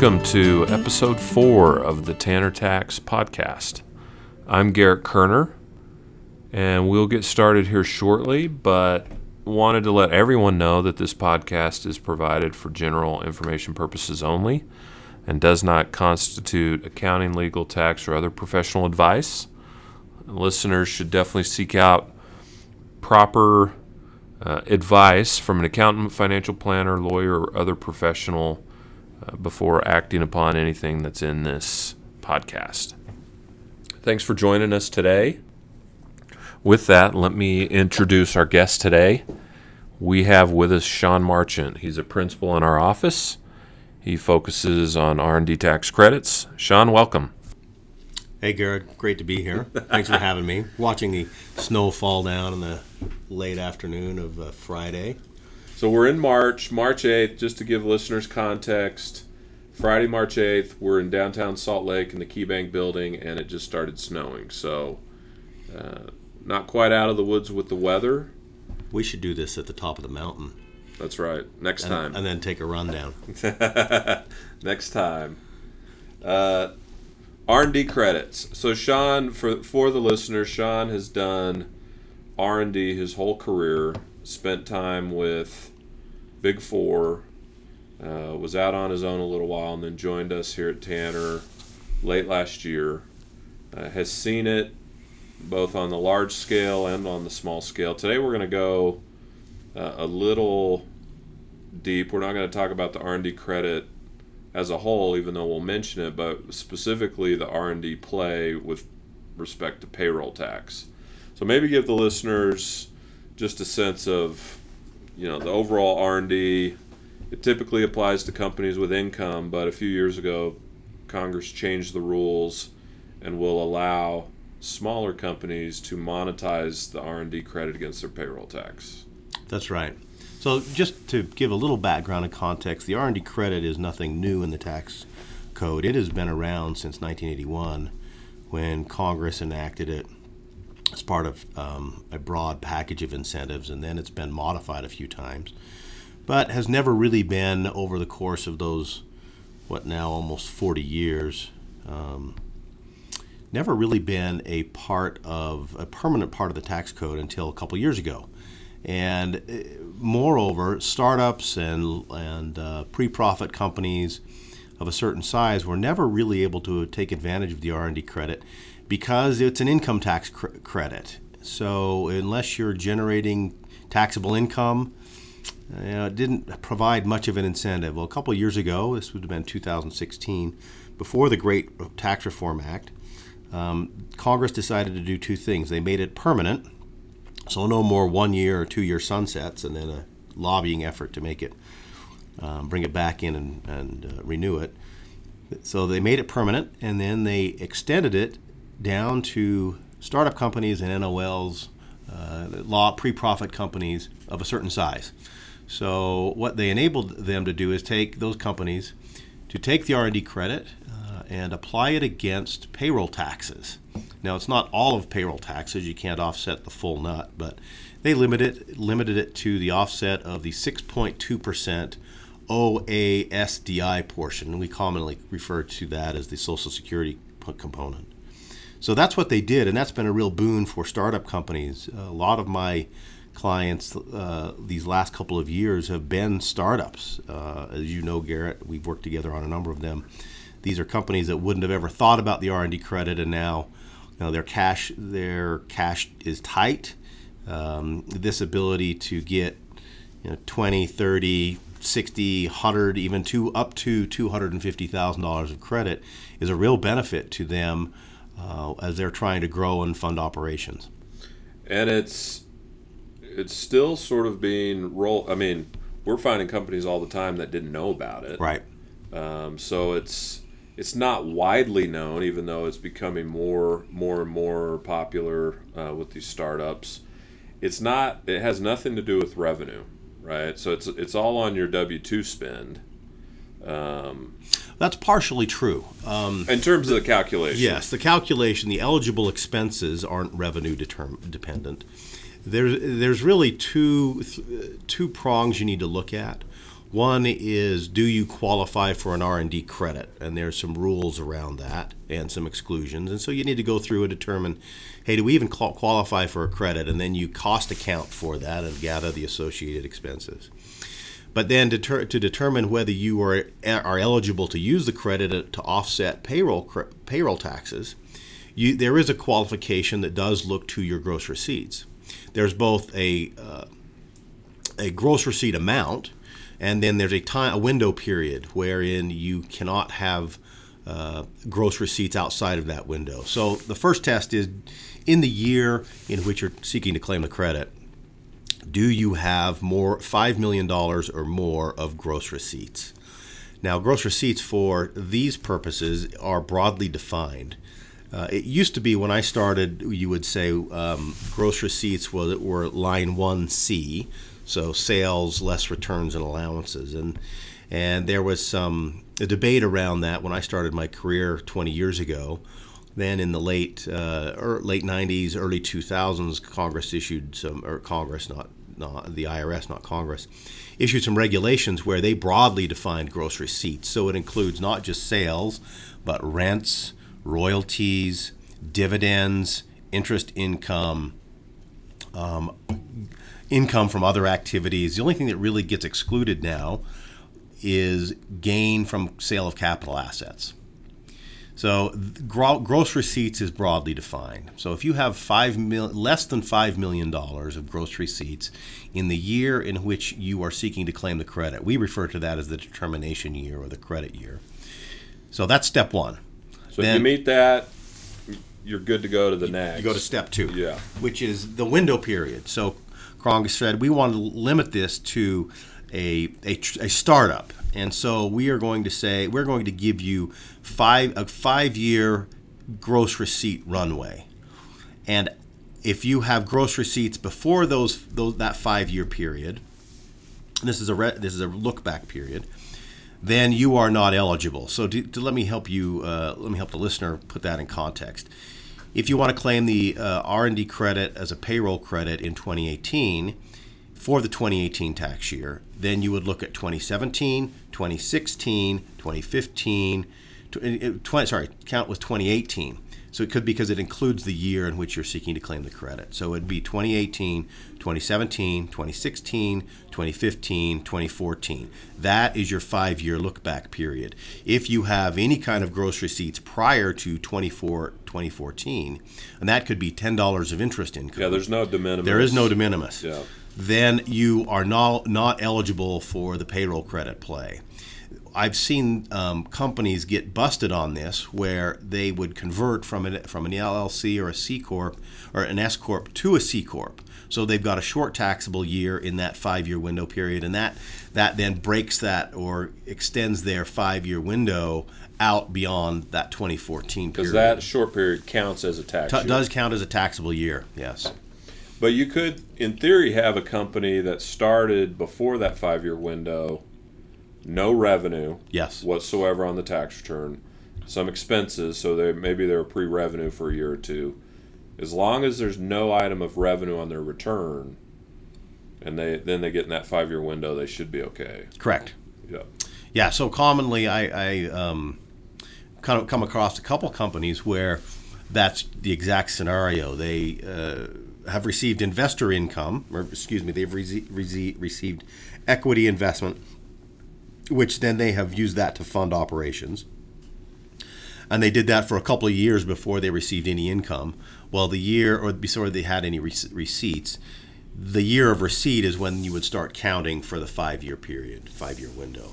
Welcome to episode four of the Tanner Tax podcast. I'm Garrett Kerner, and we'll get started here shortly, but wanted to let everyone know that this podcast is provided for general information purposes only and does not constitute accounting, legal, tax, or other professional advice. Listeners should definitely seek out proper uh, advice from an accountant, financial planner, lawyer, or other professional uh, before acting upon anything that's in this podcast. Thanks for joining us today. With that, let me introduce our guest today. We have with us Sean Marchant. He's a principal in our office. He focuses on R&D tax credits. Sean, welcome. Hey Garrett, great to be here. Thanks for having me. Watching the snow fall down in the late afternoon of uh, Friday. So we're in March, March 8th, just to give listeners context. Friday, March 8th, we're in downtown Salt Lake in the KeyBank building, and it just started snowing. So, uh, not quite out of the woods with the weather. We should do this at the top of the mountain. That's right. Next and, time. And then take a rundown. Next time. Uh, R&D credits. So Sean, for for the listeners, Sean has done R&D his whole career. Spent time with Big Four, uh, was out on his own a little while, and then joined us here at Tanner late last year. Uh, has seen it both on the large scale and on the small scale. Today we're going to go uh, a little deep. We're not going to talk about the R&D credit as a whole, even though we'll mention it, but specifically the R&D play with respect to payroll tax. So maybe give the listeners just a sense of, you know, the overall R&D it typically applies to companies with income, but a few years ago, Congress changed the rules and will allow smaller companies to monetize the R&D credit against their payroll tax. That's right. So just to give a little background and context, the R&D credit is nothing new in the tax code. It has been around since 1981 when Congress enacted it as part of um, a broad package of incentives, and then it's been modified a few times but has never really been over the course of those, what now, almost 40 years, um, never really been a part of, a permanent part of the tax code until a couple years ago. And uh, moreover, startups and, and uh, pre profit companies of a certain size were never really able to take advantage of the R&D credit because it's an income tax cr- credit. So unless you're generating taxable income, you know, it didn't provide much of an incentive. Well, a couple years ago, this would have been 2016, before the Great Tax Reform Act, um, Congress decided to do two things. They made it permanent, so no more one year or two year sunsets, and then a lobbying effort to make it, um, bring it back in and, and uh, renew it. So they made it permanent, and then they extended it down to startup companies and NOLs, uh, law pre-profit companies of a certain size. So what they enabled them to do is take those companies to take the R&D credit uh, and apply it against payroll taxes. Now it's not all of payroll taxes; you can't offset the full nut, but they limited limited it to the offset of the 6.2 percent OASDI portion. We commonly refer to that as the Social Security component. So that's what they did, and that's been a real boon for startup companies. A lot of my clients uh, these last couple of years have been startups. Uh, as you know, Garrett, we've worked together on a number of them. These are companies that wouldn't have ever thought about the R&D credit, and now, you know, their cash their cash is tight. Um, this ability to get you know, 20, 30, 60, 100, even to up to $250,000 of credit is a real benefit to them uh, as they're trying to grow and fund operations. And it's it's still sort of being rolled. I mean, we're finding companies all the time that didn't know about it. Right. Um, so it's it's not widely known, even though it's becoming more more and more popular uh, with these startups. It's not. It has nothing to do with revenue, right? So it's it's all on your W two spend. Um, That's partially true. Um, in terms of the calculation. Yes, the calculation, the eligible expenses aren't revenue determ- dependent there's there's really two two prongs you need to look at. One is do you qualify for an R&D credit? And there's some rules around that and some exclusions. And so you need to go through and determine, hey, do we even qualify for a credit? And then you cost account for that and gather the associated expenses. But then to, to determine whether you are, are eligible to use the credit to offset payroll payroll taxes, you, there is a qualification that does look to your gross receipts. There's both a uh, a gross receipt amount, and then there's a time a window period wherein you cannot have uh, gross receipts outside of that window. So the first test is in the year in which you're seeking to claim the credit. Do you have more five million dollars or more of gross receipts? Now, gross receipts for these purposes are broadly defined. Uh, it used to be when I started, you would say um, gross receipts was, were line 1C, so sales less returns and allowances. And, and there was some debate around that when I started my career 20 years ago. Then in the late uh, er, late 90s, early 2000s, Congress issued some, or Congress, not, not the IRS, not Congress, issued some regulations where they broadly defined gross receipts. So it includes not just sales, but rents, royalties, dividends, interest income, um, income from other activities. The only thing that really gets excluded now is gain from sale of capital assets. So gross receipts is broadly defined. So if you have five mil, less than five million dollars of gross receipts in the year in which you are seeking to claim the credit, we refer to that as the determination year or the credit year. So that's step one. So then, if you meet that, you're good to go to the next. You go to step two, yeah, which is the window period. So Congress said we want to limit this to a, a, a startup, and so we are going to say we're going to give you five a five year gross receipt runway, and if you have gross receipts before those, those that five year period, this is a re, this is a look back period then you are not eligible. So let me help you, uh, let me help the listener put that in context. If you want to claim the uh, R&D credit as a payroll credit in 2018 for the 2018 tax year, then you would look at 2017, 2016, 2015, 20, uh, sorry, count with 2018. So it could because it includes the year in which you're seeking to claim the credit. So it'd be 2018, 2017, 2016, 2015, 2014. That is your five year look back period. If you have any kind of gross receipts prior to 24, 2014, and that could be $10 of interest income. Yeah, there's no de minimis. There is no de minimis. Yeah. Then you are not, not eligible for the payroll credit play. I've seen um, companies get busted on this where they would convert from an, from an LLC or a C corp or an S corp to a C corp. So they've got a short taxable year in that five-year window period, and that that then breaks that or extends their five-year window out beyond that 2014 period. Because that short period counts as a tax. T- does count as a taxable year. Yes. But you could, in theory, have a company that started before that five-year window no revenue yes. whatsoever on the tax return some expenses so they maybe they're pre-revenue for a year or two. As long as there's no item of revenue on their return and they then they get in that five year window they should be okay. Correct. Yeah. Yeah so commonly i, I um, kind of come across a couple companies where that's the exact scenario. They uh, have received investor income or excuse me they've re- re- received equity investment which then they have used that to fund operations. And they did that for a couple of years before they received any income. Well, the year, or before they had any receipts, the year of receipt is when you would start counting for the five year period, five year window.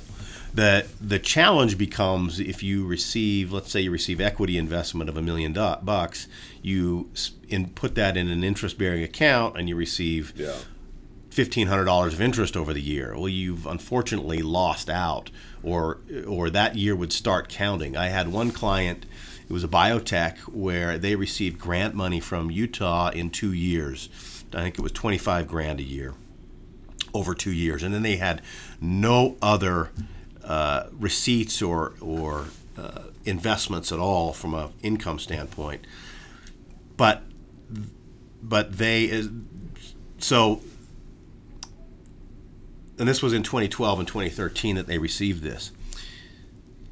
The, the challenge becomes if you receive, let's say you receive equity investment of a million bucks, you in, put that in an interest bearing account and you receive yeah. $1500 of interest over the year. Well you've unfortunately lost out or or that year would start counting. I had one client it was a biotech where they received grant money from utah in two years. I think it was 25 grand a year over two years. And then they had no other uh, receipts or or uh, investments at all from an income standpoint. But but they so and this was in 2012 and 2013 that they received this.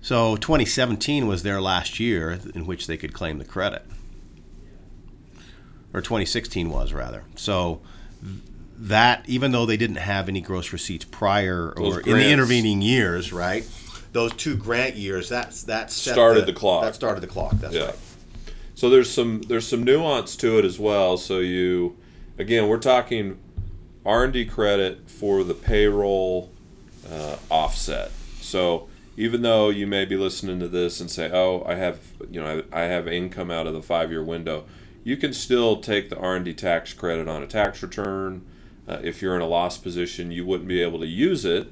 So 2017 was their last year in which they could claim the credit, or 2016 was rather. So that even though they didn't have any gross receipts prior or in the intervening years, right? Those two grant years, that's that set Started the clock. That started the clock. That's Yeah. right. So there's some there's some nuance to it as well. So you, again, we're talking R and D credit for the payroll uh, offset. So even though you may be listening to this and say, "Oh, I have you know I, I have income out of the five year window," you can still take the R and D tax credit on a tax return. Uh, if you're in a loss position, you wouldn't be able to use it.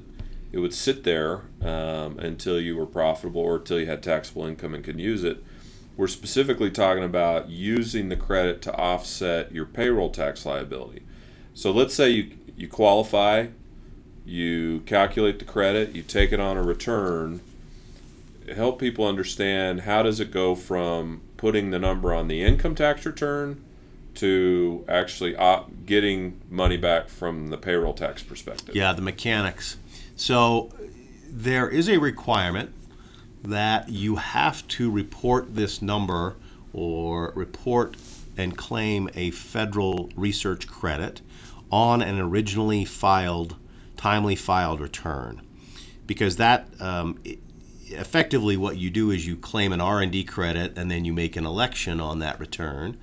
It would sit there um, until you were profitable or until you had taxable income and could use it. We're specifically talking about using the credit to offset your payroll tax liability. So let's say you, you qualify, you calculate the credit, you take it on a return. Help people understand how does it go from putting the number on the income tax return to actually op- getting money back from the payroll tax perspective. Yeah, the mechanics. So there is a requirement that you have to report this number or report and claim a federal research credit on an originally filed, timely filed return, because that um, effectively what you do is you claim an R&D credit and then you make an election on that return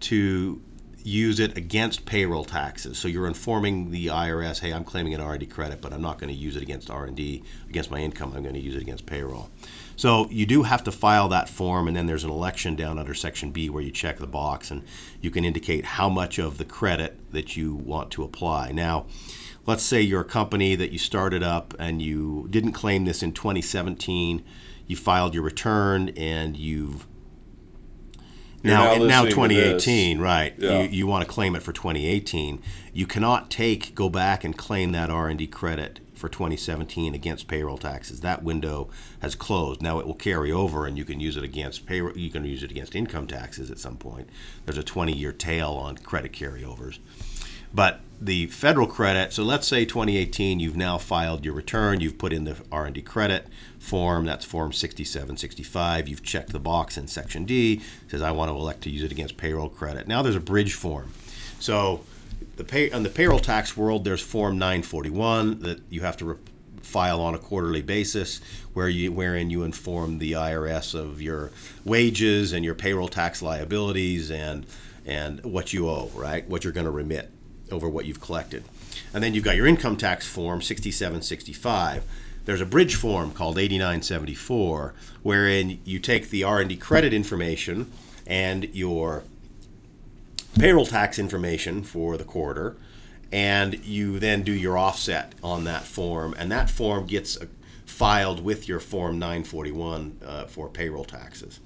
to use it against payroll taxes. So you're informing the IRS, hey, I'm claiming an R&D credit, but I'm not going to use it against R&D against my income. I'm going to use it against payroll. So you do have to file that form, and then there's an election down under Section D where you check the box and you can indicate how much of the credit that you want to apply. Now, let's say you're a company that you started up and you didn't claim this in 2017. You filed your return and you've You're now, now now, 2018, right? Yeah. You, you want to claim it for 2018. You cannot take go back and claim that R and D credit for 2017 against payroll taxes. That window has closed. Now it will carry over, and you can use it against payroll. You can use it against income taxes at some point. There's a 20-year tail on credit carryovers. But the federal credit, so let's say 2018, you've now filed your return, you've put in the R&D credit form, that's form 6765, you've checked the box in section D, says I want to elect to use it against payroll credit. Now there's a bridge form. So the pay on the payroll tax world, there's form 941 that you have to re- file on a quarterly basis, where you wherein you inform the IRS of your wages and your payroll tax liabilities and and what you owe, right? What you're going to remit over what you've collected. And then you've got your income tax form 6765. There's a bridge form called 8974 wherein you take the R&D credit information and your payroll tax information for the quarter and you then do your offset on that form and that form gets uh, filed with your form 941 uh, for payroll taxes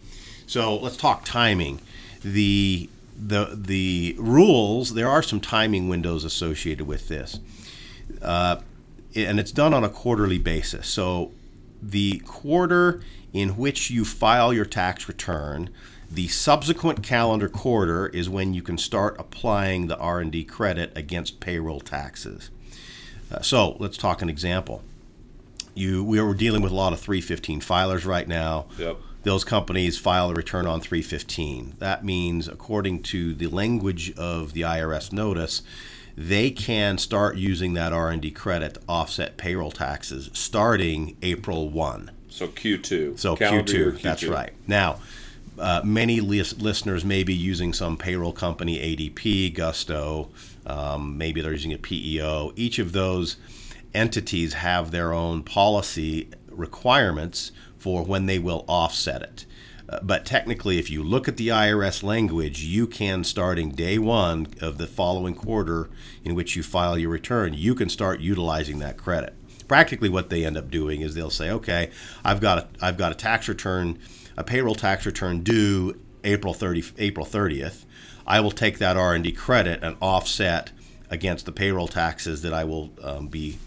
so let's talk timing the the the rules there are some timing windows associated with this. Uh, and it's done on a quarterly basis. So the quarter in which you file your tax return the subsequent calendar quarter is when you can start applying the r&d credit against payroll taxes. Uh, so let's talk an example. You we are dealing with a lot of 315 filers right now. Yep. Those companies file a return on 315 that means according to the language of the irs notice they can start using that r&d credit to offset payroll taxes starting april 1 So Q2. so Calendar Q2, that's right. Now, uh, many lis- listeners may be using some payroll company, ADP, Gusto, um, maybe they're using a PEO. Each of those entities have their own policy requirements for when they will offset it. Uh, but technically, if you look at the IRS language, you can, starting day one of the following quarter in which you file your return, you can start utilizing that credit practically what they end up doing is they'll say, okay, I've got a, I've got a tax return, a payroll tax return due April 30, April 30th. I will take that R&D credit and offset against the payroll taxes that I will um, be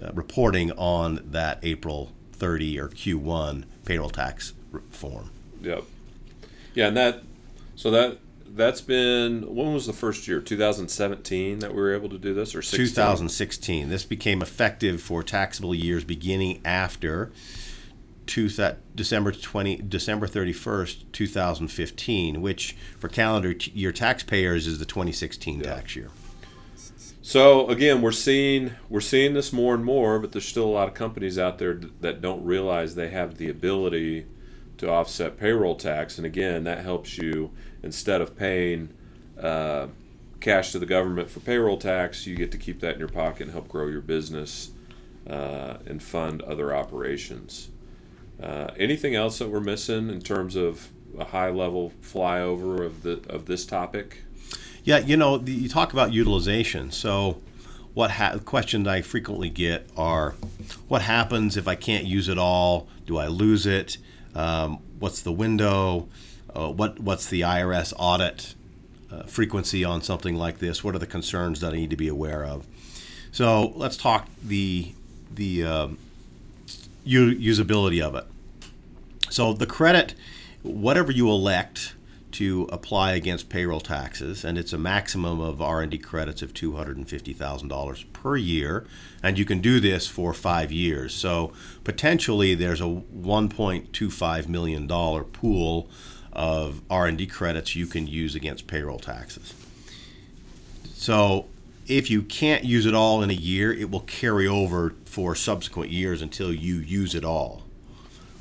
uh, reporting on that April 30 or Q1 payroll tax form. Yep. Yeah, and that so that that's been when was the first year? 2017 that we were able to do this, or 16? 2016. This became effective for taxable years beginning after two th- December 20 December 31st, 2015, which for calendar t- year taxpayers is the 2016 Yeah. tax year. So again, we're seeing we're seeing this more and more, but there's still a lot of companies out there that don't realize they have the ability to offset payroll tax, and again, that helps you instead of paying uh, cash to the government for payroll tax, you get to keep that in your pocket and help grow your business uh, and fund other operations. Uh, anything else that we're missing in terms of a high level flyover of the of this topic? Yeah, you know, the, you talk about utilization. So, what ha- questions I frequently get are, what happens if I can't use it all? Do I lose it? Um, what's the window? Uh, what what's the IRS audit uh, frequency on something like this? What are the concerns that I need to be aware of? So let's talk the the um, u- usability of it. So the credit, whatever you elect to apply against payroll taxes, and it's a maximum of R&D credits of $250,000 per year, and you can do this for five years. So potentially there's a $1.25 million pool of R&D credits you can use against payroll taxes. So if you can't use it all in a year, it will carry over for subsequent years until you use it all.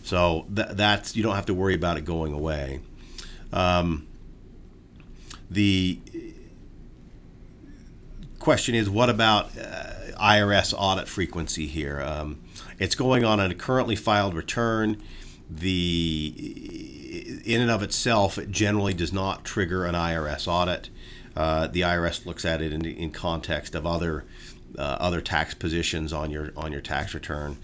So th- that's you don't have to worry about it going away. Um, the question is, what about uh, IRS audit frequency here? Um, it's going on a currently filed return. The in and of itself, it generally does not trigger an IRS audit. Uh, the IRS looks at it in, in context of other uh, other tax positions on your on your tax return.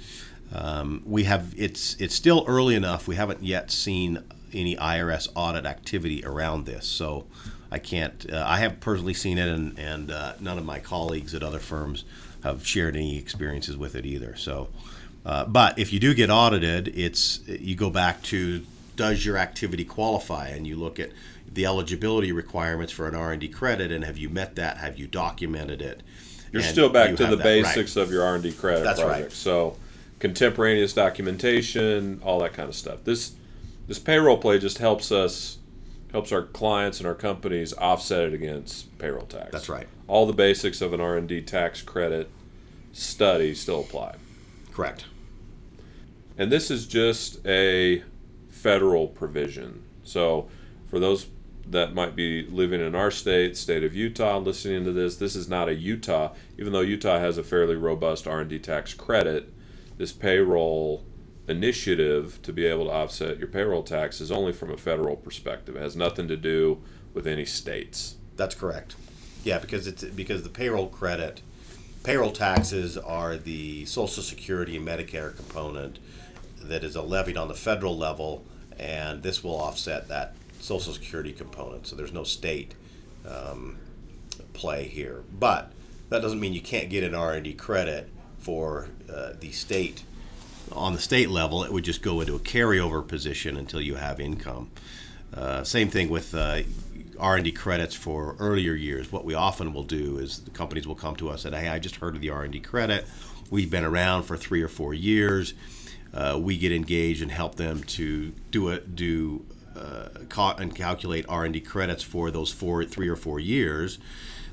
Um, we have it's it's still early enough. We haven't yet seen any IRS audit activity around this, so I can't. Uh, I have personally seen it, and and uh, none of my colleagues at other firms have shared any experiences with it either. So, uh, but if you do get audited, it's you go back to does your activity qualify, and you look at the eligibility requirements for an R and D credit, and have you met that? Have you documented it? You're And still back you to the that, right. basics of your R&D credit That's right. So contemporaneous documentation, all that kind of stuff. This this payroll play just helps us helps our clients and our companies offset it against payroll tax. That's right. All the basics of an R&D tax credit study still apply. Correct. And this is just a federal provision. So, for those that might be living in our state, state of Utah, listening to this, this is not a Utah. Even though Utah has a fairly robust R&D tax credit, this payroll initiative to be able to offset your payroll tax is only from a federal perspective. It has nothing to do with any states. That's correct. Yeah, because it's because the payroll credit, payroll taxes are the Social Security and Medicare component that is levied on the federal level, and this will offset that Social Security component. So there's no state um, play here, but that doesn't mean you can't get an R and D credit for uh, the state. On the state level, it would just go into a carryover position until you have income. Uh, same thing with uh, R&D credits for earlier years. What we often will do is the companies will come to us and, hey, I just heard of the R&D credit. We've been around for three or four years. Uh, we get engaged and help them to do a, do uh, and calculate R&D credits for those four, three or four years.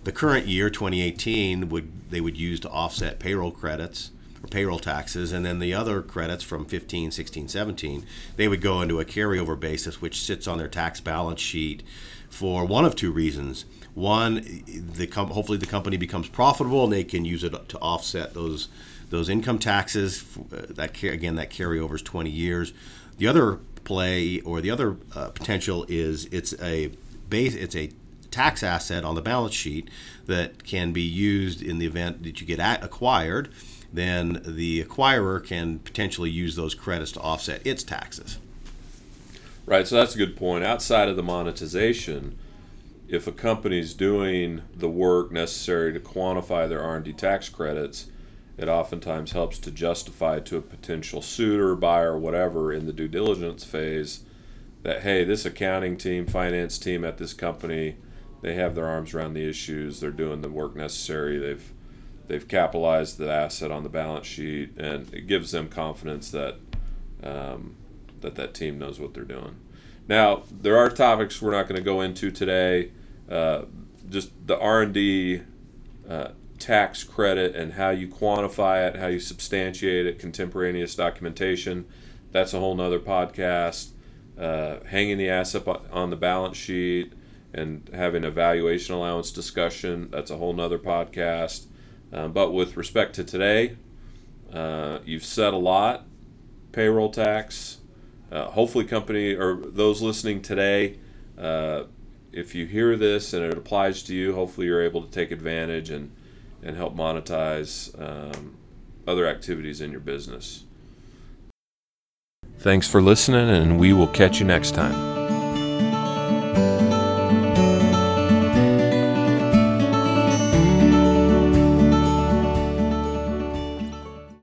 The current year, 2018, would they would use to offset payroll credits payroll taxes, and then the other credits from 15, 16, 17, they would go into a carryover basis, which sits on their tax balance sheet for one of two reasons. One, the com- hopefully the company becomes profitable and they can use it to offset those those income taxes. Uh, that ca- again, that carryover is 20 years. The other play or the other uh, potential is it's a base. It's a tax asset on the balance sheet that can be used in the event that you get at acquired. Then the acquirer can potentially use those credits to offset its taxes. Right, so that's a good point. Outside of the monetization, if a company's doing the work necessary to quantify their R&D tax credits, it oftentimes helps to justify to a potential suitor, buyer, whatever in the due diligence phase that hey, this accounting team, finance team at this company, they have their arms around the issues. They're doing the work necessary. They've they've capitalized the asset on the balance sheet, and it gives them confidence that um, that that team knows what they're doing. Now, there are topics we're not going to go into today. Uh, just the R and D uh, tax credit and how you quantify it, how you substantiate it, contemporaneous documentation. That's a whole nother podcast. Uh, hanging the asset on the balance sheet and having a valuation allowance discussion. That's a whole nother podcast. Uh, but with respect to today, uh, you've said a lot. Payroll tax. Uh, hopefully, company or those listening today, uh, if you hear this and it applies to you, hopefully you're able to take advantage and and help monetize um, other activities in your business. Thanks for listening, and we will catch you next time.